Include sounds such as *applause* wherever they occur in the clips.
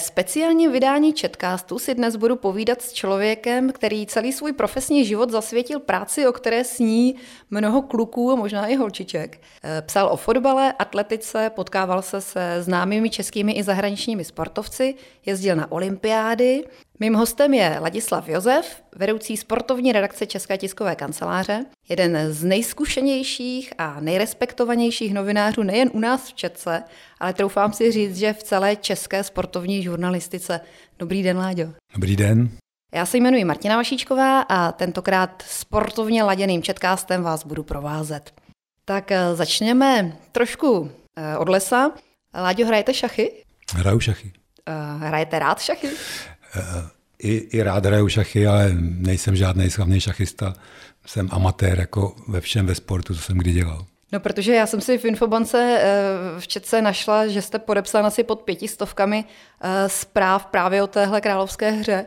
speciálním vydání Chatcastu si dnes budu povídat s člověkem, který celý svůj profesní život zasvětil práci, o které sní mnoho kluků, možná i holčiček. Eh, psal o fotbale, atletice, potkával se se známými českými i zahraničními sportovci, jezdil na olympiády, Mým hostem je Ladislav Josef, vedoucí sportovní redakce České tiskové kanceláře, jeden z nejzkušenějších a nejrespektovanějších novinářů nejen u nás v Četce, ale troufám si říct, že v celé české sportovní žurnalistice. Dobrý den, Láďo. Dobrý den. Já se jmenuji Martina Vašíčková a tentokrát sportovně laděným četkástem vás budu provázet. Tak eh, začněme trošku eh, od lesa. Láďo, hrajete šachy? Hraju šachy. Eh, hrajete rád šachy? I, I rád hraju šachy, ale nejsem žádný slavný šachista. Jsem amatér jako ve všem ve sportu, co jsem kdy dělal. No, protože já jsem si v Infobance v Četce našla, že jste podepsán asi pod pětistovkami zpráv právě o téhle královské hře.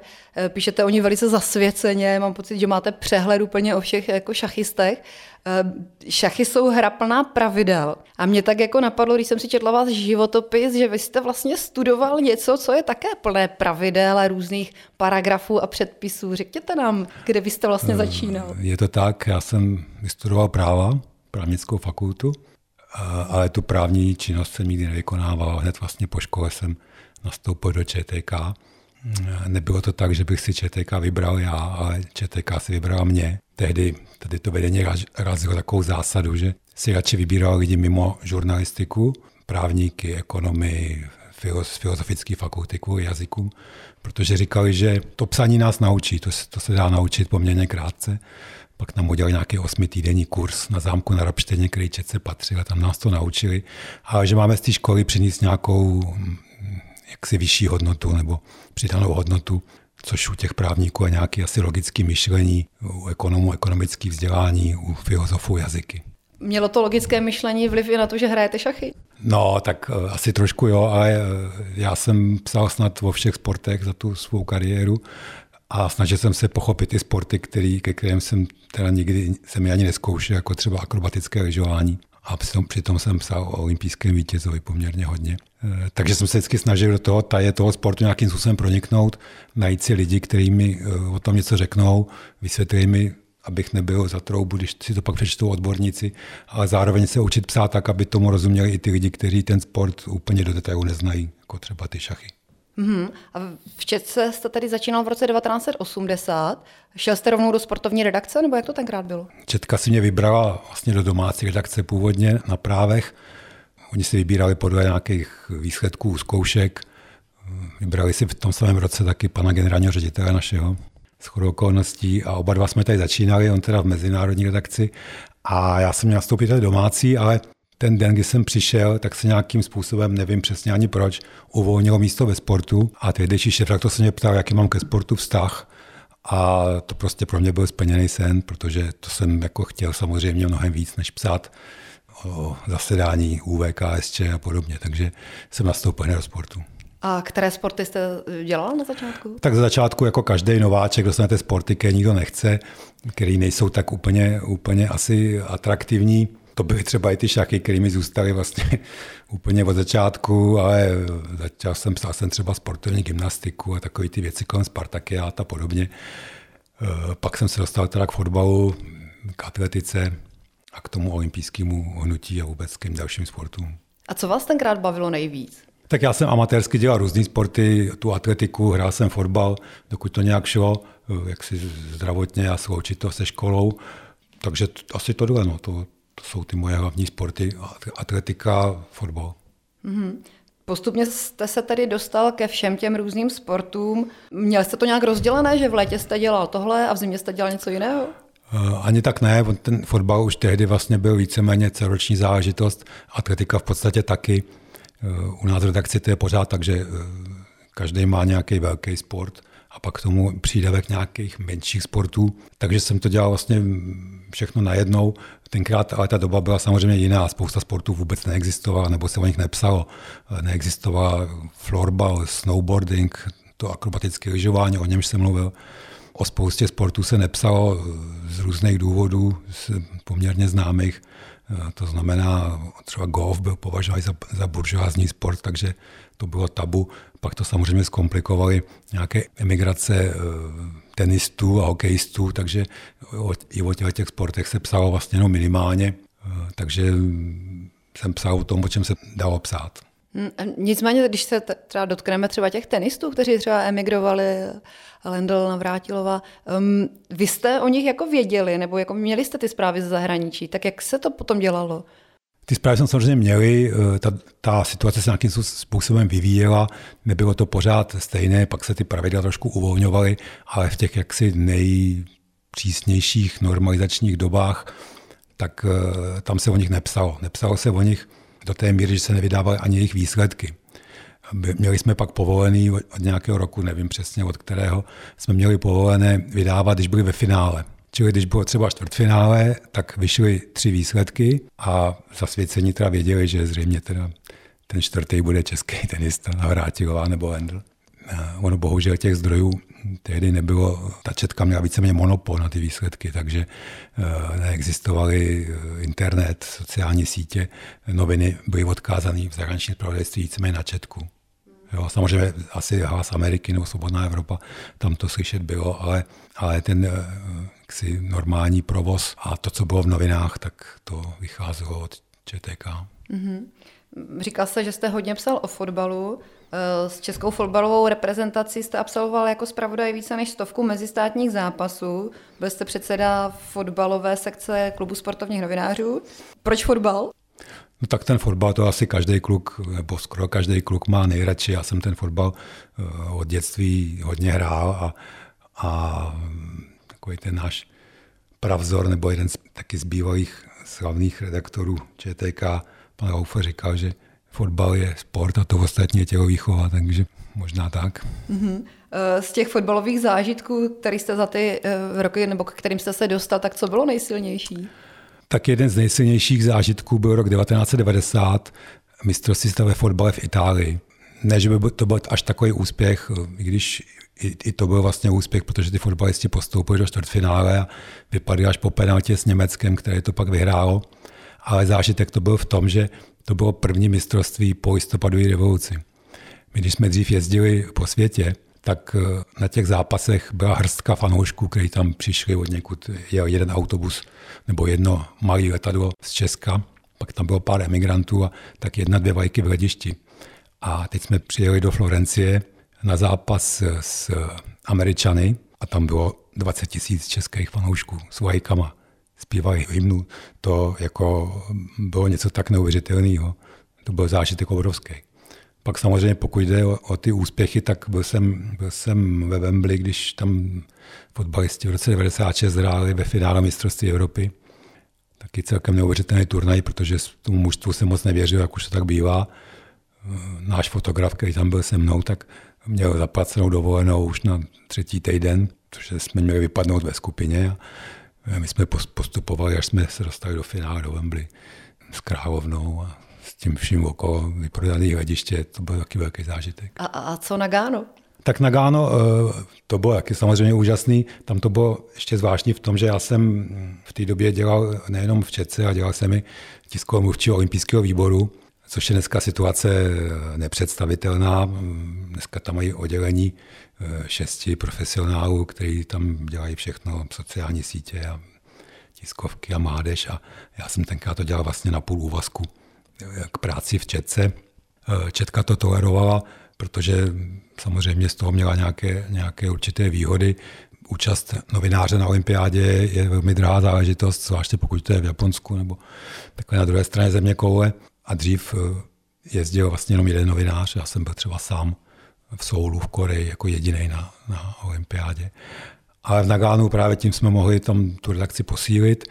Píšete o ní velice zasvěceně, mám pocit, že máte přehled úplně o všech jako šachistech. Šachy jsou hra plná pravidel. A mě tak jako napadlo, když jsem si četla vás životopis, že vy jste vlastně studoval něco, co je také plné pravidel a různých paragrafů a předpisů. Řekněte nám, kde vy jste vlastně začínal. Je to tak, já jsem vystudoval práva, právnickou fakultu, ale tu právní činnost jsem nikdy nevykonával. Hned vlastně po škole jsem nastoupil do ČTK. Nebylo to tak, že bych si ČTK vybral já, ale ČTK si vybral mě. Tehdy tady to vedení razilo takovou zásadu, že si radši vybíral lidi mimo žurnalistiku, právníky, ekonomy, filozofické fakulty kvůli jazykům, protože říkali, že to psaní nás naučí, to, to se dá naučit poměrně krátce. Pak nám udělali nějaký osmitýdenní kurz na zámku na Rapštěně, který Četce patřil a tam nás to naučili. A že máme z té školy přinést nějakou mm, jaksi vyšší hodnotu nebo přidanou hodnotu, což u těch právníků je nějaké asi logické myšlení, u ekonomů ekonomické vzdělání, u filozofů jazyky. Mělo to logické myšlení vliv i na to, že hrajete šachy? No, tak uh, asi trošku jo, ale uh, já jsem psal snad vo všech sportech za tu svou kariéru a snažil jsem se pochopit ty sporty, který, ke kterým jsem teda nikdy jsem ani neskoušel, jako třeba akrobatické lyžování. A přitom, přitom jsem psal o olympijském vítězovi poměrně hodně. E, takže jsem se vždycky snažil do toho taje toho sportu nějakým způsobem proniknout, najít si lidi, kteří mi e, o tom něco řeknou, vysvětlí mi, abych nebyl za troubu, když si to pak přečtou odborníci, ale zároveň se učit psát tak, aby tomu rozuměli i ty lidi, kteří ten sport úplně do detailu neznají, jako třeba ty šachy. Mm-hmm. A v Četce jste tady začínal v roce 1980. Šel jste rovnou do sportovní redakce, nebo jak to tenkrát bylo? Četka si mě vybrala vlastně do domácí redakce původně na právech. Oni si vybírali podle nějakých výsledků zkoušek. Vybrali si v tom samém roce taky pana generálního ředitele našeho s okolností a oba dva jsme tady začínali, on teda v mezinárodní redakci a já jsem měl nastoupit tady domácí, ale ten den, kdy jsem přišel, tak se nějakým způsobem, nevím přesně ani proč, uvolnilo místo ve sportu a tehdejší to se mě ptal, jaký mám ke sportu vztah. A to prostě pro mě byl splněný sen, protože to jsem jako chtěl samozřejmě mnohem víc, než psát o zasedání UVKSČ a podobně. Takže jsem nastoupil do sportu. A které sporty jste dělal na začátku? Tak za začátku jako každý nováček dostanete sporty, které nikdo nechce, které nejsou tak úplně, úplně asi atraktivní. To byly třeba i ty šachy, které mi zůstaly vlastně *laughs* úplně od začátku, ale začal jsem, psal jsem třeba sportovní gymnastiku a takové ty věci kolem Spartakiát a podobně. Eh, pak jsem se dostal teda k fotbalu, k atletice a k tomu olympijskému hnutí a vůbec k těm dalším sportům. A co vás tenkrát bavilo nejvíc? Tak já jsem amatérsky dělal různé sporty, tu atletiku, hrál jsem fotbal, dokud to nějak šlo, eh, jak si zdravotně a sloučit to se školou. Takže asi tohle, no, to, to jsou ty moje hlavní sporty, atletika, fotbal. Mm-hmm. Postupně jste se tedy dostal ke všem těm různým sportům. Měl jste to nějak rozdělené, že v létě jste dělal tohle a v zimě jste dělal něco jiného? Eh, ani tak ne, ten fotbal už tehdy vlastně byl víceméně celoroční záležitost, atletika v podstatě taky. Eh, u nás v redakci to je pořád tak, že eh, každý má nějaký velký sport a pak k tomu přídavek nějakých menších sportů. Takže jsem to dělal vlastně všechno najednou. Tenkrát ale ta doba byla samozřejmě jiná. Spousta sportů vůbec neexistovala, nebo se o nich nepsalo. Neexistovala florbal, snowboarding, to akrobatické lyžování, o němž jsem mluvil. O spoustě sportů se nepsalo z různých důvodů, z poměrně známých. To znamená, třeba golf byl považován za, za buržoázní sport, takže to bylo tabu. Pak to samozřejmě zkomplikovali nějaké emigrace tenistů a hokejistů, takže i o těch sportech se psalo vlastně jenom minimálně, takže jsem psal o tom, o čem se dalo psát. Hm, nicméně, když se třeba dotkneme třeba těch tenistů, kteří třeba emigrovali, Lendl, Navrátilova, um, vy jste o nich jako věděli, nebo jako měli jste ty zprávy ze zahraničí, tak jak se to potom dělalo? Ty zprávy jsme samozřejmě měli, eh, ta, ta situace se nějakým způsobem vyvíjela, nebylo to pořád stejné, pak se ty pravidla trošku uvolňovaly, ale v těch jaksi nejpřísnějších normalizačních dobách, tak eh, tam se o nich nepsalo. Nepsalo se o nich do té míry, že se nevydávaly ani jejich výsledky. Měli jsme pak povolený od nějakého roku, nevím přesně od kterého, jsme měli povolené vydávat, když byli ve finále. Čili když bylo třeba čtvrtfinále, tak vyšly tři výsledky a zasvěcení teda věděli, že zřejmě teda ten čtvrtý bude český tenista Navrátilová nebo Lendl. Ono bohužel těch zdrojů tehdy nebylo, ta četka měla víceméně monopol na ty výsledky, takže eh, neexistovaly eh, internet, sociální sítě, noviny byly odkázané v zahraničním zpravodajství víceméně na četku. Jo, samozřejmě asi hlas Ameriky nebo Svobodná Evropa, tam to slyšet bylo, ale, ale ten eh, jaksi normální provoz a to, co bylo v novinách, tak to vycházelo od ČTK. Mm-hmm. Říkal jste, že jste hodně psal o fotbalu. Eh, s českou fotbalovou reprezentací jste absolvoval jako zpravodaj více než stovku mezistátních zápasů. Byl jste předseda fotbalové sekce klubu sportovních novinářů. Proč fotbal? No tak ten fotbal to asi každý kluk, nebo skoro každý kluk má nejradši. Já jsem ten fotbal eh, od dětství hodně hrál a, a takový ten náš pravzor, nebo jeden z, taky z bývalých slavných redaktorů ČTK, pan Laufer, říkal, že fotbal je sport a to ostatní je tělovýchova, takže možná tak. Mm-hmm. Z těch fotbalových zážitků, který jste za ty eh, roky, nebo k kterým jste se dostal, tak co bylo nejsilnější? Tak jeden z nejsilnějších zážitků byl rok 1990, mistrovství ve fotbale v Itálii. Ne, že by to byl až takový úspěch, i když i, i to byl vlastně úspěch, protože ty fotbalisti postoupili do čtvrtfinále a vypadli až po penaltě s Německem, které to pak vyhrálo. Ale zážitek to byl v tom, že to bylo první mistrovství po listopadové revoluci. My, když jsme dřív jezdili po světě, tak eh, na těch zápasech byla hrstka fanoušků, kteří tam přišli od někud, jel jeden autobus nebo jedno malé letadlo z Česka, pak tam bylo pár emigrantů a tak jedna, dvě vajky v hledišti. A teď jsme přijeli do Florencie na zápas s Američany a tam bylo 20 tisíc českých fanoušků s vajkama. Zpívali hymnu. To jako bylo něco tak neuvěřitelného. To byl zážitek obrovský. Pak samozřejmě pokud jde o, o ty úspěchy, tak byl jsem, byl jsem ve Wembley, když tam fotbalisti v roce 96 hráli ve finále mistrovství Evropy. Taky celkem neuvěřitelný turnaj, protože tomu mužstvu se moc nevěřil, jak už to tak bývá. Náš fotograf, který tam byl se mnou, tak měl zaplacenou dovolenou už na třetí týden, protože jsme měli vypadnout ve skupině a my jsme postupovali, až jsme se dostali do finále do Wembley s Královnou a tím vším okolo vyprodaný hlediště, to byl taky velký zážitek. A, a co na Gáno? Tak na Gáno eh, to bylo taky samozřejmě úžasný. Tam to bylo ještě zvláštní v tom, že já jsem v té době dělal nejenom v Čece, a dělal jsem i tiskovou mluvčí olympijského výboru, což je dneska situace nepředstavitelná. Dneska tam mají oddělení eh, šesti profesionálů, kteří tam dělají všechno, sociální sítě a tiskovky a mládež. A já jsem tenkrát to dělal vlastně na půl úvazku k práci v Četce. Eh, Četka to tolerovala, protože samozřejmě z toho měla nějaké, nějaké určité výhody. Účast novináře na olympiádě je velmi drahá záležitost, zvláště pokud to je v Japonsku nebo takhle na druhé straně země koule. A dřív eh, jezdil vlastně jenom jeden novinář, já jsem byl třeba sám v Soulu v Koreji jako jediný na, na olympiádě. Ale v Nagánu právě tím jsme mohli tam tu redakci posílit.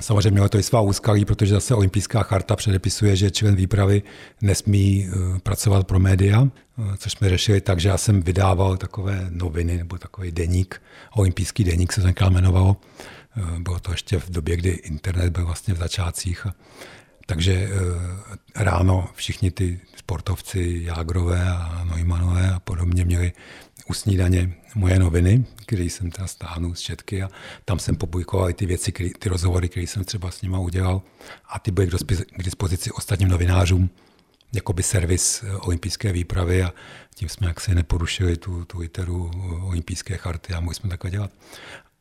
Samozřejmě mělo to i svá úskalí, protože zase olympijská charta předepisuje, že člen výpravy nesmí eh, pracovat pro média, eh, což jsme řešili tak, že já jsem vydával takové noviny nebo takový deník, olympijský deník se to jmenovalo. Bylo to ještě v době, kdy internet byl vlastně v začátcích. Takže eh, ráno všichni ty sportovci Jágrové a Neumannové a podobně měli u snídaně moje noviny, které jsem teda stáhnul z četky a tam jsem publikoval i ty věci, který, ty rozhovory, které jsem třeba s nima udělal a ty byly k dispozici ostatním novinářům jakoby servis olympijské výpravy a tím jsme jaksi neporušili tu, tu literu olympijské charty a mohli jsme takhle dělat.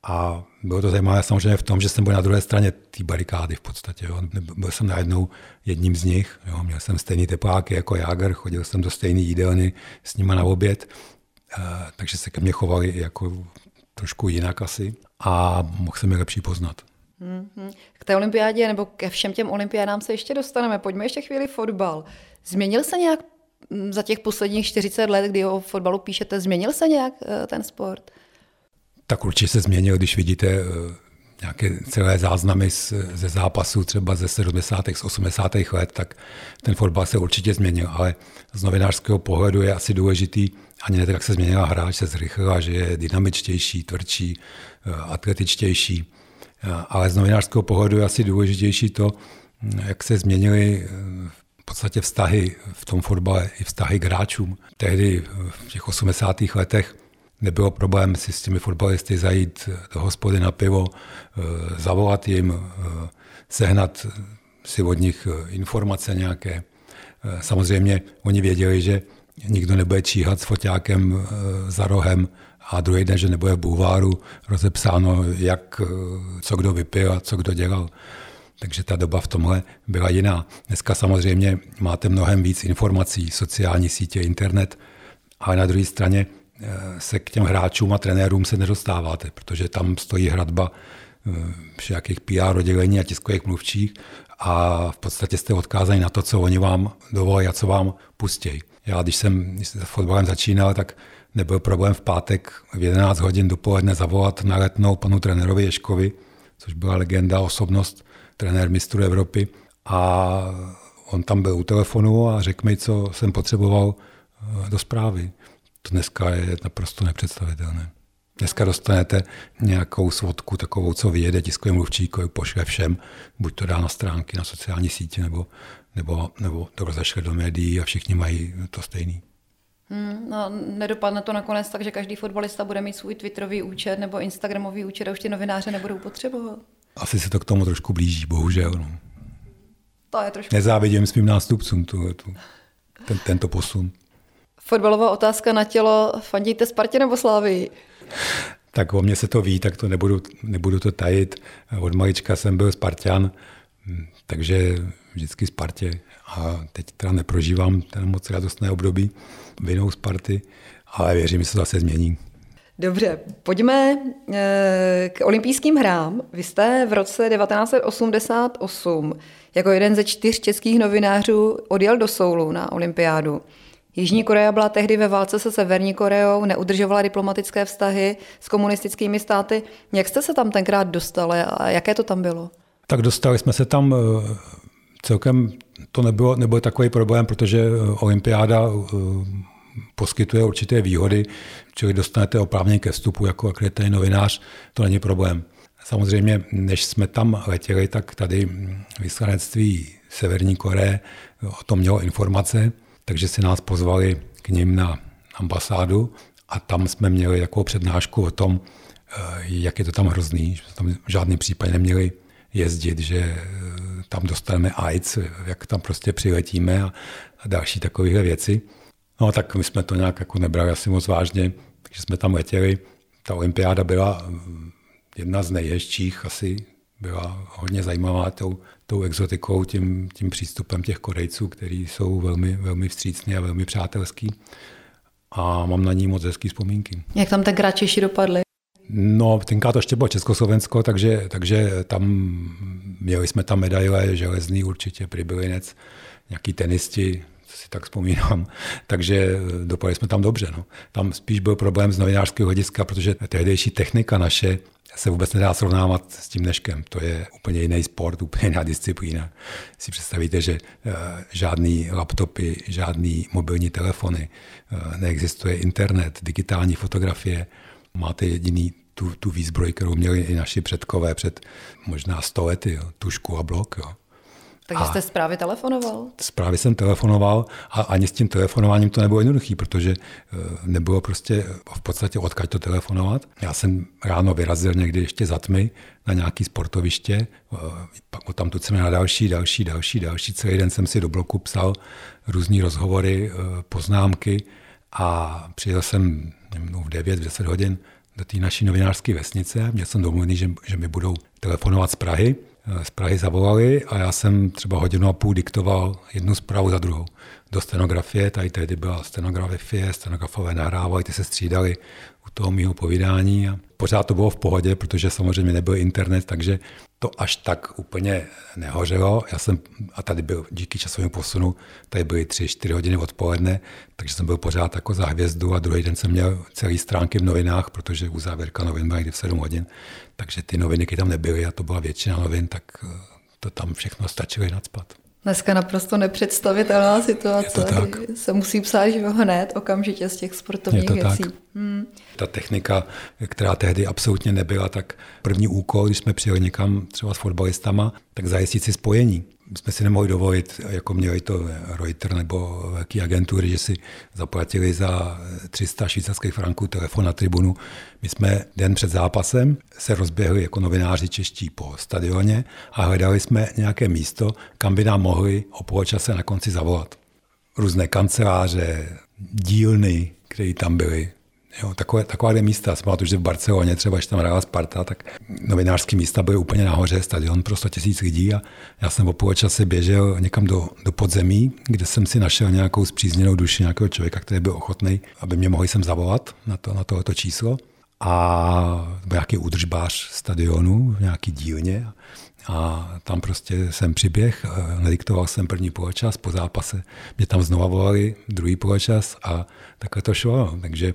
A bylo to zajímavé samozřejmě v tom, že jsem byl na druhé straně té barikády v podstatě. Jo. Byl jsem najednou jedním z nich. Jo. Měl jsem stejný tepláky jako Jáger, chodil jsem do stejné jídelny s nima na oběd, takže se ke mně chovali jako trošku jinak asi a mohl jsem je lepší poznat. Mm-hmm. K té olympiádě nebo ke všem těm olympiádám se ještě dostaneme. Pojďme ještě chvíli fotbal. Změnil se nějak mm, za těch posledních 40 let, kdy o fotbalu píšete, změnil se nějak e, ten sport? tak určitě se změnil, když vidíte eh, nějaké celé záznamy z, ze zápasů třeba ze 70. z 80. let, tak ten fotbal se určitě změnil, ale z novinářského pohledu je asi důležitý ani ne tak, jak se změnila hráč, se zrychlila, že je dynamičtější, tvrdší, eh, atletičtější, eh, ale z novinářského pohledu je asi důležitější to, jak se změnily v podstatě vztahy v tom fotbale i vztahy k hráčům. Tehdy v těch 80. letech nebylo problém si s těmi fotbalisty zajít do hospody na pivo, eh, zavolat jim, eh, sehnat si od nich eh, informace nějaké. Samozřejmě oni věděli, že nikdo nebude číhat s foťákem za rohem a druhý den, že nebude v bulváru rozepsáno, jak, co kdo vypil a co kdo dělal. Takže ta doba v tomhle byla jiná. Dneska samozřejmě máte mnohem víc informací, sociální sítě, internet, ale na druhé straně Eh, se k těm hráčům a trenérům se nedostáváte, protože tam stojí hradba eh, všelijakých PR oddělení a tiskových mluvčích a v podstatě jste odkázaní na to, co oni vám dovolí a co vám pustí. Já, když jsem když s fotbalem začínal, tak nebyl problém v pátek v 11 hodin dopoledne zavolat na letnou panu trenérovi Ješkovi, což byla legenda, osobnost, trenér mistru Evropy. A on tam byl u telefonu a řekl mi, co jsem potřeboval eh, do zprávy. To dneska je naprosto nepředstavitelné. Dneska dostanete nějakou svodku takovou, co vyjede tiskový mluvčí, pošle všem, buď to dá na stránky, na sociální sítě, nebo, nebo, nebo to rozešle do médií a všichni mají to stejný. Hmm, no, nedopadne to nakonec tak, že každý fotbalista bude mít svůj Twitterový účet nebo Instagramový účet a už ty novináře nebudou potřebovat. Asi se to k tomu trošku blíží, bohužel. No. To je trošku... Nezávidím svým nástupcům tu, tu, ten, tento posun. Fotbalová otázka na tělo. Fandíte Spartě nebo Slávii? Tak o mě se to ví, tak to nebudu, nebudu to tajit. Od malička jsem byl Spartan, takže vždycky Spartě. A teď teda neprožívám ten moc radostné období vinou Sparty, ale věřím, že se to zase změní. Dobře, pojďme eh, k olympijským hrám. Vy jste v roce 1988 jako jeden ze čtyř českých novinářů odjel do Soulu na olympiádu. Jižní Korea byla tehdy ve válce se Severní Koreou, neudržovala diplomatické vztahy s komunistickými státy. Jak jste se tam tenkrát dostali a jaké to tam bylo? Tak dostali jsme se tam eh, celkem, to nebylo, nebyl takový problém, protože eh, olympiáda eh, poskytuje určité výhody, čili dostanete oprávnění ke vstupu jako akreditovaný novinář, to není problém. Samozřejmě, než jsme tam letěli, tak tady vyslanectví Severní Koreje o tom mělo informace, takže si nás pozvali k ním na ambasádu a tam jsme měli takovou přednášku o tom, eh, jak je to tam hrozný, že tam v žádném případě neměli jezdit, že eh, tam dostaneme AIDS, jak tam prostě přiletíme a, a další takovéhle věci. No tak my jsme to nějak jako nebrali asi moc vážně, takže jsme tam letěli. Ta olympiáda byla eh, jedna z nejhezčích asi, byla hodně zajímavá tou tou exotikou, tím, tím přístupem těch Korejců, který jsou velmi, velmi vstřícní a velmi přátelský. A mám na ní moc hezký vzpomínky. Jak tam tenkrát Češi dopadli? No, tenkrát to ještě bylo Československo, takže, takže tam měli jsme tam medaile, železný určitě, pribylinec, nějaký tenisti, co si tak vzpomínám. *laughs* Takže dopadli jsme tam dobře. No. Tam spíš byl problém z novinářského hlediska, protože tehdejší technika naše se vůbec nedá srovnávat s tím dneškem. To je úplně jiný sport, úplně jiná disciplína. Si představíte, že eh, žádný laptopy, žádný mobilní telefony, eh, neexistuje internet, digitální fotografie. Máte jediný tu, tu výzbroj, kterou měli i naši předkové před možná sto lety, jo, tušku a blok. Jo. Takže a jste zprávy telefonoval? Zprávy jsem telefonoval a ani s tím telefonováním to nebylo jednoduché, protože eh, nebylo prostě v podstatě odkaď to telefonovat. Já jsem ráno vyrazil někdy ještě za tmy na nějaký sportoviště, eh, pak tam tu jsem na další, další, další, další. Celý den jsem si do bloku psal různé rozhovory, eh, poznámky a přijel jsem v 9, v 10 hodin do té naší novinářské vesnice. Měl jsem domluvený, že, že mi budou telefonovat z Prahy z Prahy zavolali a já jsem třeba hodinu a půl diktoval jednu zprávu za druhou. Do stenografie, tady tehdy byla stenografie, stenografové nahrávali, ty se střídali u toho mého povídání a pořád to bylo v pohodě, protože samozřejmě nebyl internet, takže to až tak úplně nehořelo. Já jsem, a tady byl díky časovému posunu, tady byly tři, čtyři hodiny odpoledne, takže jsem byl pořád jako za hvězdu a druhý den jsem měl celý stránky v novinách, protože u závěrka novin byla někdy v 7 hodin, takže ty noviny, tam nebyly a to byla většina novin, tak eh, to tam všechno stačilo nadspat. Dneska naprosto nepředstavitelná situace. Je to tak. Se musí psát že hned, okamžitě z těch sportovních Je to věcí. Tak. Hmm. Ta technika, která tehdy absolutně nebyla, tak první úkol, když jsme přijeli někam třeba s fotbalistama, tak zajistit si spojení jsme si nemohli dovolit, jako měli to Reuters nebo velké agentury, že si zaplatili za 300 švýcarských franků telefon na tribunu. My jsme den před zápasem se rozběhli jako novináři čeští po stadioně a hledali jsme nějaké místo, kam by nám mohli o poločase na konci zavolat. Různé kanceláře, dílny, které tam byly, Jo, takové, taková místa. Jsem že v Barceloně, třeba když tam hrála Sparta, tak novinářské místa byly úplně nahoře, stadion pro 100 tisíc lidí a já jsem o půl čase běžel někam do, do podzemí, kde jsem si našel nějakou zpřízněnou duši nějakého člověka, který byl ochotný, aby mě mohli sem zavolat na, to, na tohoto číslo. A byl nějaký údržbář stadionu, nějaký dílně. A tam prostě jsem přiběh, nediktoval jsem první poločas, po zápase mě tam znova volali druhý poločas a takhle to šlo. Takže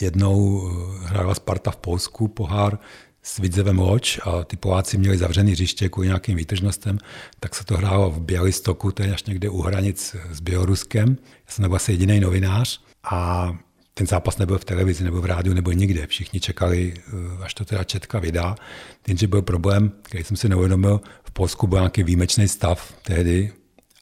Jednou eh, hrála Sparta v Polsku pohár s Vidzevem Loč a ty Poláci měli zavřený hřiště kvůli nějakým výtržnostem, tak se to hrálo v Bělistoku, to je až někde u hranic s Běloruskem. Já jsem nebyl asi jediný novinář a ten zápas nebyl v televizi, nebo v rádiu, nebo nikde. Všichni čekali, eh, až to teda Četka vydá. Jenže byl problém, který jsem si neuvědomil, v Polsku byl nějaký výjimečný stav tehdy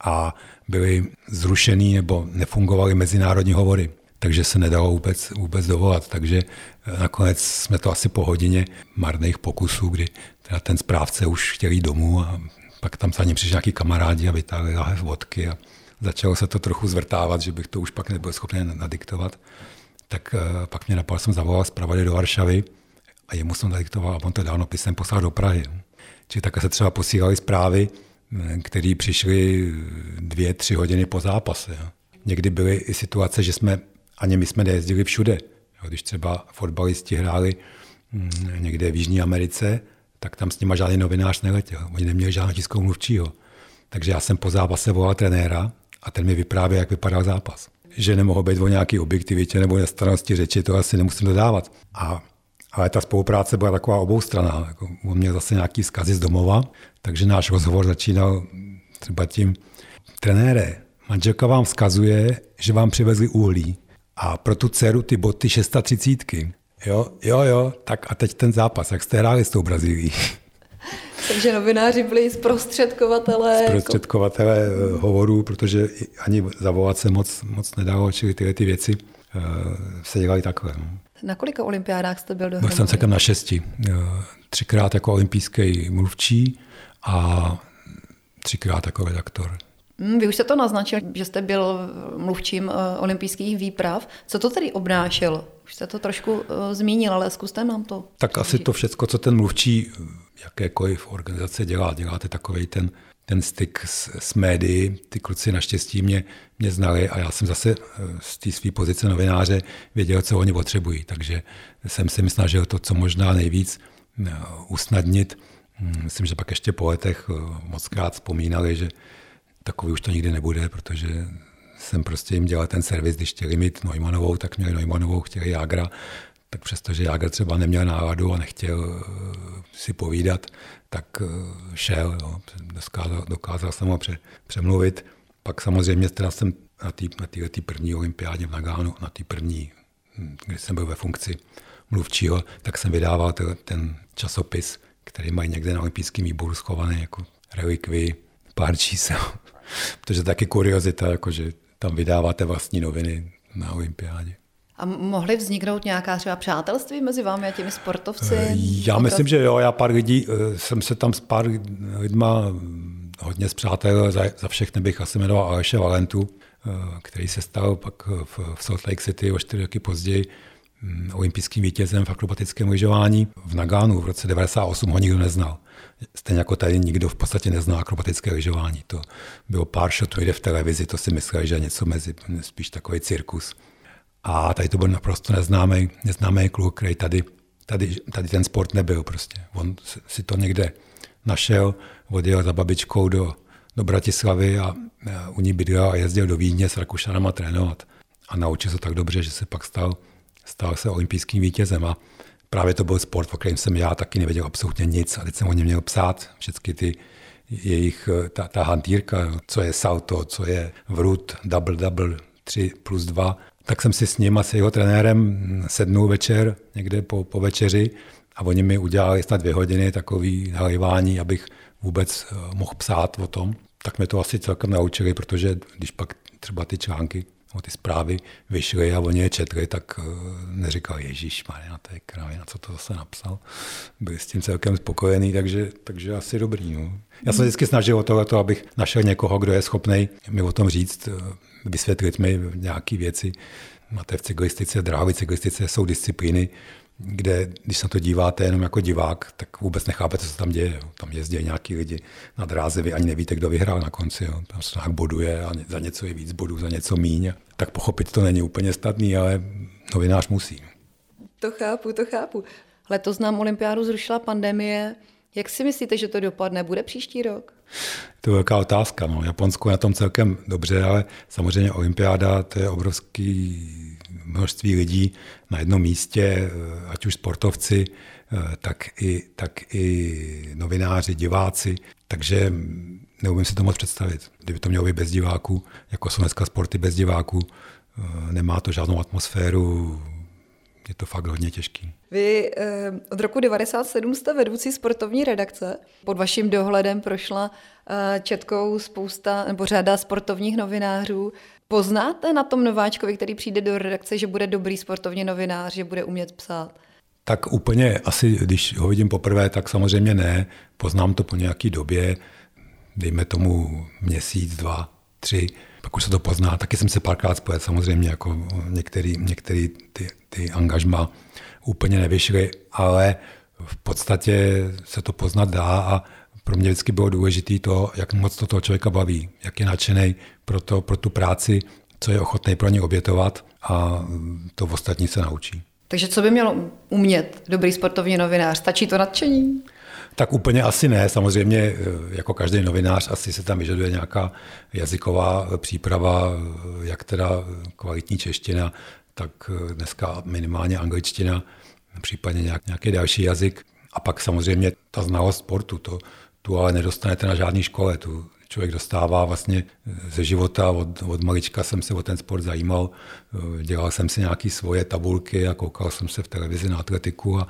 a byly zrušený nebo nefungovaly mezinárodní hovory takže se nedalo vůbec, vůbec dovolat. Takže eh, nakonec jsme to asi po hodině marných pokusů, kdy teda ten správce už chtěl jít domů a pak tam za ním přišli nějaký kamarádi a vytáhli láhev vodky a začalo se to trochu zvrtávat, že bych to už pak nebyl schopný nadiktovat. Tak uh, pak mě napadlo, jsem zavolal zpravodaj do Varšavy a jemu jsem nadiktoval a on to dávno pisem poslal do Prahy. Čili takhle se třeba posílali zprávy, eh, které přišly dvě, tři hodiny po zápase. Někdy byly i situace, že jsme ani my jsme nejezdili všude. Když třeba fotbalisti hráli mm, někde v Jižní Americe, tak tam s nima žádný novinář neletěl. Oni neměli žádného tiskového mluvčího. Takže já jsem po zápase volal trenéra a ten mi vyprávěl, jak vypadal zápas. Že nemohl být o nějaký objektivitě nebo nestarosti řeči, to asi nemusím dodávat. A, ale ta spolupráce byla taková oboustraná. Jako on měl zase nějaký zkazy z domova, takže náš rozhovor začínal třeba tím, trenére, manželka vám vzkazuje, že vám přivezli uhlí a pro tu dceru ty boty 630. Jo, jo, jo, tak a teď ten zápas, jak jste hráli s tou Brazílií? *laughs* Takže novináři byli zprostředkovatelé. Zprostředkovatelé jako... hovorů, protože ani zavolat se moc, moc nedalo, čili tyhle ty věci uh, se dělaly takhle. No. Na kolika olympiádách jste byl dohromady? Byl jsem celkem na šesti. Uh, třikrát jako olympijský mluvčí a třikrát jako redaktor. Hmm, vy už jste to naznačil, že jste byl mluvčím eh, olympijských výprav. Co to tedy obnášelo? Už jste to trošku uh, zmínil, ale zkuste nám to. Tak asi to všechno, co ten mluvčí jakékoliv organizace dělá. Děláte takový ten, ten styk s, s médií. Ty kluci naštěstí mě, mě znali a já jsem zase eh, z té své pozice novináře věděl, co oni potřebují. Takže jsem si snažil to, co možná nejvíc usnadnit. Hm, myslím, že pak ještě po letech moc krát vzpomínali, že takový už to nikdy nebude, protože jsem prostě jim dělal ten servis, když chtěli mít Neumannovou, tak měli Neumannovou, chtěli Jágra, tak přestože Jágr třeba neměl náladu a nechtěl eh, si povídat, tak eh, šel, jo. Dokázal, dokázal jsem ho pře, přemluvit. Pak samozřejmě teda jsem na té na první olympiádě v Nagánu, na té první, hm, kdy jsem byl ve funkci mluvčího, tak jsem vydával ten časopis, který mají někde na olympijském výboru schovaný jako relikvii pár čísel. Protože taky kuriozita, jakože tam vydáváte vlastní noviny na olympiádě. A mohly vzniknout nějaká třeba přátelství mezi vámi a těmi sportovci? Eh, já myslím, že jo. Já pár lidí, eh, jsem se tam s pár lidma hodně zpřátel, za, za všechny bych asi jmenoval Aleše Valentu, eh, který se stal pak v, v Salt Lake City o čtyři roky později mm, olympijským vítězem v akrobatickém lyžování. V Nagánu v roce 98 ho nikdo neznal. Stejně jako tady nikdo v podstatě nezná akrobatické lyžování. To bylo pár shotů jde v televizi, to si mysleli, že je něco mezi, spíš takový cirkus. A tady to byl naprosto neznámý, neznámý kluk, který tady, tady, tady ten sport nebyl prostě. On si to někde našel, odjel za babičkou do, do Bratislavy a, a u ní bydlel a jezdil do Vídně s Rakušanama trénovat. A naučil se tak dobře, že se pak stal, stal se olympijským vítězem. A právě to byl sport, o kterém jsem já taky nevěděl absolutně nic. A teď jsem o něm měl psát všechny ty jejich, ta, ta hantýrka, co je salto, co je vrut, double, double, 3 plus 2. Tak jsem si s ním a s jeho trenérem sednul večer, někde po, po večeři a oni mi udělali snad dvě hodiny takový nalivání, abych vůbec eh, mohl psát o tom. Tak mě to asi celkem naučili, protože když pak třeba ty články ty zprávy vyšly a oni je četli, tak eh, neříkal Ježíš Maria, to je kravina, co to zase napsal. Byli s tím celkem spokojení, takže, takže asi dobrý. No. Já jsem vždycky snažil o tohle, abych našel někoho, kdo je schopný mi o tom říct, eh, vysvětlit mi nějaké věci. Máte v cyklistice, v drahové cyklistice jsou disciplíny, kde, když se na to díváte jenom jako divák, tak vůbec nechápete, co tam děje. Jo. Tam jezdí nějaký lidi na dráze, vy ani nevíte, kdo vyhrál na konci. Jo. Tam se nějak boduje a za něco je víc bodů, za něco míň. Tak pochopit to není úplně snadný, ale novinář musí. To chápu, to chápu. Letos nám olympiádu zrušila pandemie. Jak si myslíte, že to dopadne? Bude příští rok? To je velká otázka. No. Japonsko je na tom celkem dobře, ale samozřejmě olympiáda to je obrovský množství lidí na jednom místě, eh, ať už sportovci, eh, tak i, tak i novináři, diváci. Takže neumím si to moc představit. Kdyby to mělo být bez diváků, jako jsou dneska sporty bez diváků, eh, nemá to žádnou atmosféru, je to fakt hodně těžký. Vy eh, od roku 1997 jste vedoucí sportovní redakce. Pod vaším dohledem prošla četkou spousta nebo řada sportovních novinářů. Poznáte na tom nováčkovi, který přijde do redakce, že bude dobrý sportovní novinář, že bude umět psát? Tak úplně asi, když ho vidím poprvé, tak samozřejmě ne. Poznám to po nějaké době, dejme tomu měsíc, dva, tři, pak už se to pozná. Taky jsem se párkrát spojil samozřejmě, jako některý, některý ty, ty angažma úplně nevyšly, ale v podstatě se to poznat dá a pro mě vždycky bylo důležité to, jak moc to toho člověka baví, jak je nadšený pro, to, pro tu práci, co je ochotný pro ně obětovat a to v ostatní se naučí. Takže co by mělo umět dobrý sportovní novinář? Stačí to nadšení? Tak úplně asi ne. Samozřejmě, eh, jako každý novinář, asi se tam vyžaduje nějaká jazyková příprava, eh, jak teda kvalitní čeština, tak eh, dneska minimálně angličtina, případně nějaký další jazyk. A pak samozřejmě ta znalost sportu, to, tu ale nedostanete na žádné škole. Tu člověk dostává vlastně ze života. Od, od malička jsem se o ten sport zajímal. Dělal jsem si nějaké svoje tabulky a koukal jsem se v televizi na atletiku a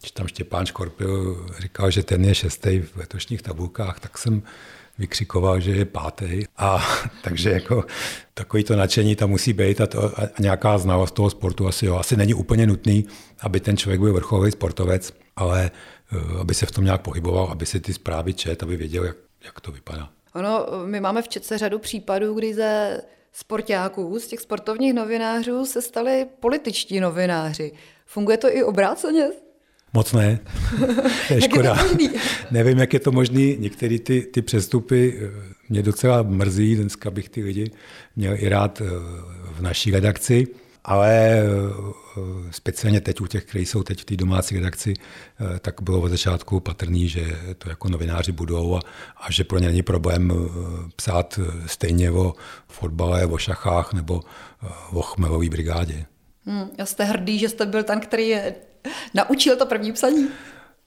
když tam Štěpán Škorpil říkal, že ten je šestý v letošních tabulkách, tak jsem vykřikoval, že je pátý. A *laughs* takže jako takový to nadšení tam musí být a, to, a nějaká znalost toho sportu asi jo. Asi není úplně nutný, aby ten člověk byl vrcholový sportovec, ale uh, aby se v tom nějak pohyboval, aby si ty zprávy čet, aby věděl, jak, jak to vypadá. Ono, my máme v Četce řadu případů, kdy ze sportáků, z těch sportovních novinářů se stali političtí novináři. Funguje to i obráceně? Moc ne. *laughs* je škoda. jak je *laughs* Nevím, jak je to možné. Některé ty, ty přestupy eh, mě docela mrzí. Dneska bych ty lidi měl i rád eh, v naší redakci, ale eh, speciálně teď u těch, kteří jsou teď v té domácí redakci, tak bylo od začátku patrný, že to jako novináři budou a, a že pro ně není problém psát stejně o fotbale, o šachách nebo o chmelové brigádě. Hmm, já jste hrdý, že jste byl ten, který je *laughs* naučil to první psaní?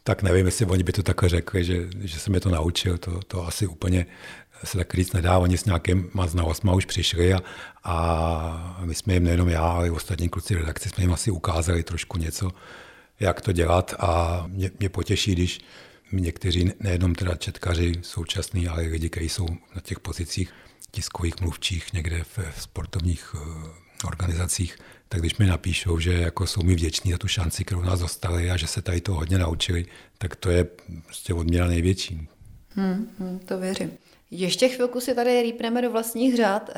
Tak nevím, jestli oni by to takhle řekli, že, že jsem je to naučil, to, to asi úplně se tak říct nedá, oni s nějakýma znalostma už přišli a, a my jsme jim nejenom já, ale i ostatní kluci redakci jsme jim asi ukázali trošku něco, jak to dělat a mě, mě potěší, když někteří, nejenom teda četkaři současní, ale i lidi, kteří jsou na těch pozicích tiskových mluvčích někde v sportovních eh, organizacích, tak když mi napíšou, že jako jsou mi vděční za tu šanci, kterou nás dostali a že se tady to hodně naučili, tak to je prostě odměna největší. Hmm, hmm, to věřím. Ještě chvilku si tady rýpneme do vlastních řád.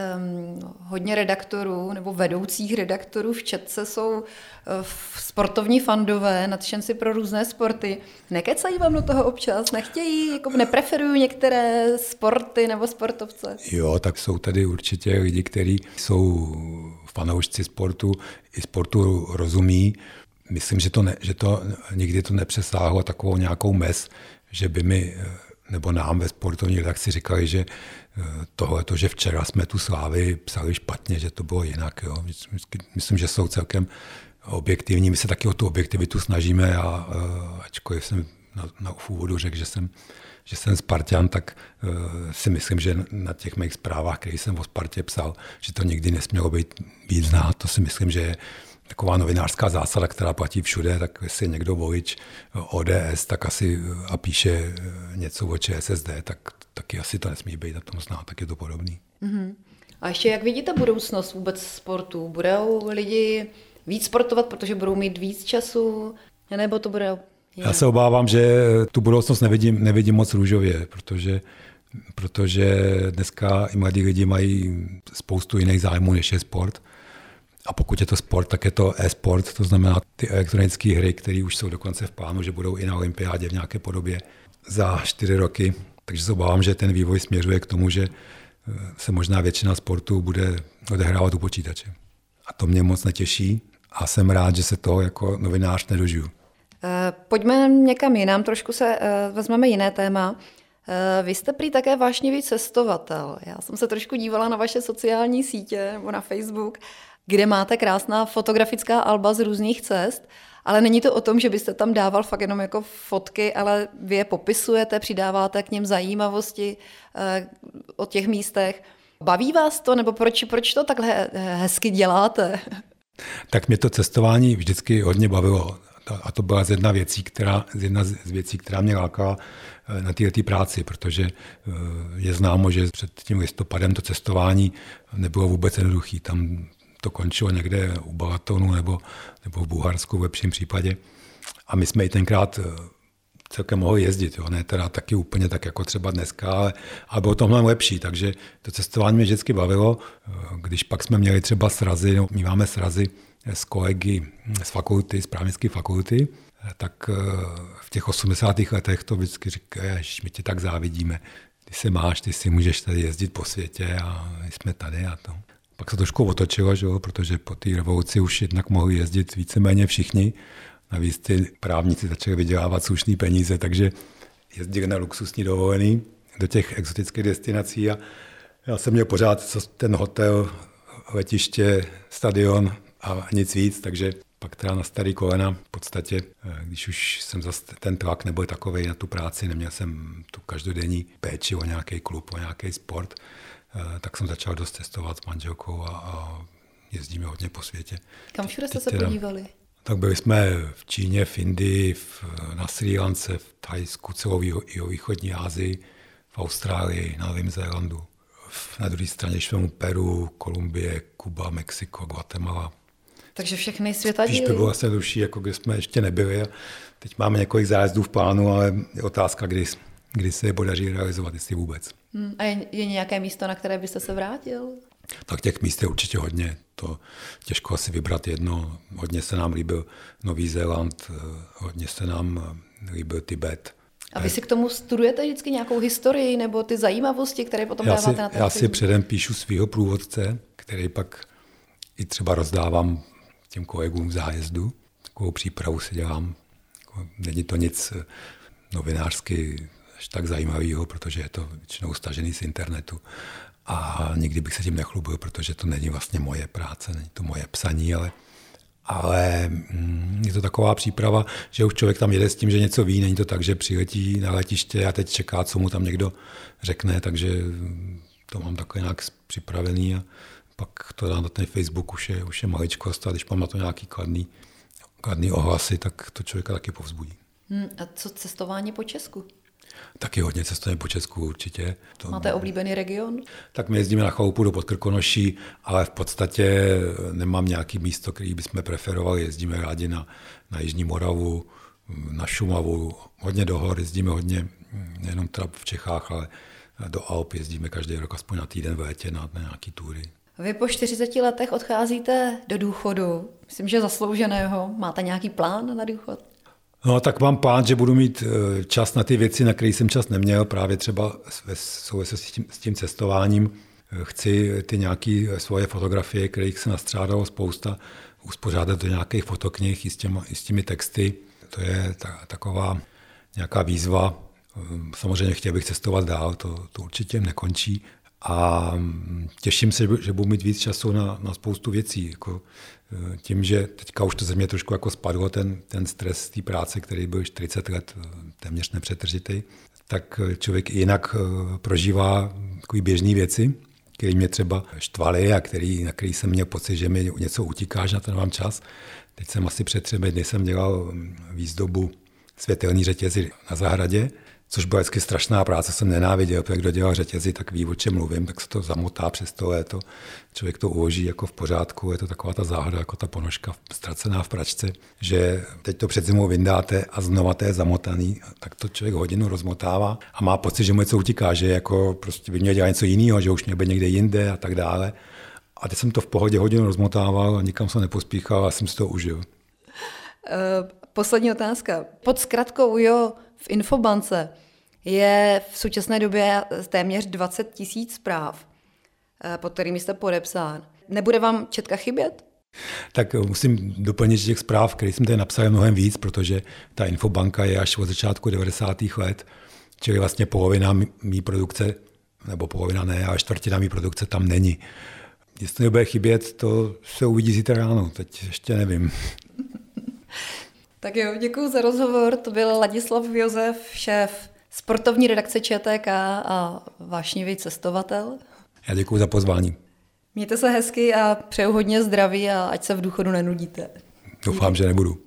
Hodně redaktorů nebo vedoucích redaktorů v Četce jsou uh, sportovní fandové, nadšenci pro různé sporty. Nekecají vám do toho občas? Nechtějí, jako nepreferují některé sporty nebo sportovce? Jo, tak jsou tady určitě lidi, kteří jsou fanoušci sportu, i sportu rozumí. Myslím, že to, ne, že to nikdy to nepřesáhlo takovou nějakou mez, že by mi nebo nám ve sportovní redakci říkali, že eh, tohle, to, že včera jsme tu slávy psali špatně, že to bylo jinak. Jo. Myslím, že jsou celkem objektivní. My se taky o tu objektivitu snažíme a eh, ačkoliv jsem na, na úvodu řekl, že jsem, že jsem Spartan, tak uh, si myslím, že na těch mých zprávách, které jsem o Spartě psal, že to nikdy nesmělo být víc znát. To si myslím, že je taková novinářská zásada, která platí všude, tak jestli někdo volič ODS, tak asi a píše něco o ČSSD, tak taky asi to nesmí být a tom zná, tak je to podobný. Mm-hmm. A ještě jak vidíte budoucnost vůbec sportu? Budou lidi víc sportovat, protože budou mít víc času, nebo to bude jinak? Já se obávám, že tu budoucnost nevidím, nevidím moc růžově, protože protože dneska i mladí lidi mají spoustu jiných zájmů, než je sport. A pokud je to sport, tak je to e-sport, to znamená ty elektronické hry, které už jsou dokonce v plánu, že budou i na olympiádě v nějaké podobě za čtyři roky. Takže se obávám, že ten vývoj směřuje k tomu, že eh, se možná většina sportu bude odehrávat u počítače. A to mě moc netěší a jsem rád, že se toho jako novinář nedožiju. Eh, pojďme někam jinam, trošku se eh, vezmeme jiné téma. Vy jste prý také vášnivý cestovatel. Já jsem se trošku dívala na vaše sociální sítě nebo na Facebook kde máte krásná fotografická alba z různých cest, ale není to o tom, že byste tam dával fakt jenom jako fotky, ale vy je popisujete, přidáváte k něm zajímavosti eh, o těch místech. Baví vás to, nebo proč, proč to takhle hezky děláte? *laughs* Tak mě to cestování vždycky hodně bavilo. A to byla z jedna věcí, která, z jedna z věcí, která mě lákala eh, na této práci, protože eh, je známo, že před tím listopadem to cestování nebylo vůbec jednoduché. Tam to končilo někde u Balatonu nebo, nebo v Bulharsku v lepším případě. A my jsme i tenkrát eh, celkem mohli jezdit, jo? ne teda taky úplně tak jako třeba dneska, ale, ale bylo to mnohem lepší, takže to cestování mě vždycky bavilo. Eh, když pak jsme měli třeba srazy, no, my máme srazy s kolegy z fakulty, z právnické fakulty, eh, tak v těch 80. letech to vždycky říkáš, my ti tak závidíme, ty se máš, ty si můžeš tady jezdit po světě a my jsme tady a to. Pak se trošku otočilo, že jo, protože po té revoluci už jednak mohli jezdit víceméně všichni. Navíc ty právníci začali vydělávat slušné peníze, takže jezdili na luxusní dovolený do těch exotických destinací a já jsem měl pořád ten hotel, letiště, stadion a nic víc, takže pak teda na starý kolena v podstatě, eh, když už jsem zase ten tlak nebyl takový na tu práci, neměl jsem tu každodenní péči o nějaký klub, o nějaký sport, tak jsem začal dost cestovat s manželkou a, a jezdíme hodně po světě. Kam všude jste se podívali? Tak byli jsme v Číně, v Indii, v, na Sri Lance, v Thajsku, celou východní Asii, v Austrálii, na Novém Zélandu. Na druhé straně švemu Peru, Kolumbie, Kuba, Mexiko, Guatemala. Takže všechny světa Spíš by bylo asi duší, jako kde jsme ještě nebyli. Teď máme několik zájezdů v plánu, ale je otázka, kdy, kdy se je podaří realizovat, jestli vůbec. Hmm. A je, je nějaké místo, na které byste se vrátil? Tak těch míst je určitě hodně. To těžko asi vybrat jedno. Hodně se nám líbil Nový Zéland, eh, hodně se nám eh, líbil Tibet. A vy si k tomu studujete vždycky nějakou historii nebo ty zajímavosti, které potom já dáváte si, na Já si předem píšu svého průvodce, který pak i třeba rozdávám těm kolegům v zájezdu. Takovou přípravu si dělám. Jako není to nic eh, novinářsky až tak zajímavého, protože je to většinou stažený z internetu. A nikdy bych se tím nechlubil, protože to není vlastně moje práce, není to moje psaní, ale, ale mm, je to taková příprava, že už člověk tam jede s tím, že něco ví, není to tak, že přiletí na letiště a teď čeká, co mu tam někdo řekne, takže to mám takhle nějak připravený a pak to dám na ten Facebook, už je, už je maličkost a když mám na to nějaký kladný, kladný ohlasy, tak to člověka taky povzbudí. Hmm, a co cestování po Česku? Taky hodně cestujeme po Česku určitě. To... Máte oblíbený region? Tak my jezdíme na chalupu do Podkrkonoší, ale v podstatě nemám nějaký místo, který bychom preferovali. Jezdíme rádi na, na Jižní Moravu, na Šumavu, hodně do hor, jezdíme hodně, nejenom teda v Čechách, ale do Alp jezdíme každý rok aspoň na týden v létě na, na nějaký tury. Vy po 40 letech odcházíte do důchodu, myslím, že zaslouženého. Máte nějaký plán na důchod? No tak mám plán, že budu mít eh, čas na ty věci, na které jsem čas neměl, právě třeba ve souvislosti s tím, s tím cestováním. Eh, chci ty nějaké svoje fotografie, kterých se nastřádalo spousta, uspořádat do nějakých fotoknih i s, těma, i s těmi texty. To je ta, taková nějaká výzva. Eh, samozřejmě chtěl bych cestovat dál, to, to určitě nekončí, a těším se, že budu mít víc času na, na spoustu věcí. Jako, eh, tím, že teďka už to ze mě trošku jako spadlo, ten, ten stres té práce, který byl 40 let eh, téměř nepřetržitý, tak eh, člověk jinak prožívá takové běžné věci, které mě třeba štvaly a který, na který jsem měl pocit, že mi něco utíká, že na to nemám čas. Teď jsem asi před třemi dny jsem dělal hm, výzdobu světelní řetězy na zahradě což byla vždycky strašná práce, jsem nenáviděl, protože kdo dělal řetězy, tak ví, o čem mluvím, tak se to zamotá přes to léto, člověk to uloží jako v pořádku, je to taková ta záhada, jako ta ponožka ztracená v pračce, že teď to před zimou vyndáte a znova to je zamotaný, tak to člověk hodinu rozmotává a má pocit, že mu něco utíká, že jako prostě by měl dělat něco jiného, že už měl být někde jinde a tak dále. A teď jsem to v pohodě hodinu rozmotával a nikam se nepospíchal a jsem si to užil. Uh, poslední otázka. Pod zkratkou jo, v Infobance je v současné době téměř 20 tisíc zpráv, eh, pod kterými jste podepsán. Nebude vám četka chybět? Tak eh, musím doplnit, že těch zpráv, které jsem tady napsal, je mnohem víc, protože ta infobanka je až od začátku 90. let, čili vlastně polovina mý produkce, nebo polovina ne, ale čtvrtina mý produkce tam není. Jestli nebude chybět, to se uvidí zítra ráno, teď ještě nevím. *laughs* Tak jo, děkuji za rozhovor. To byl Ladislav Josef, šéf sportovní redakce ČTK a vášnivý cestovatel. Já děkuji za pozvání. Mějte se hezky a přeju hodně zdraví a ať se v důchodu nenudíte. Doufám, že nebudu.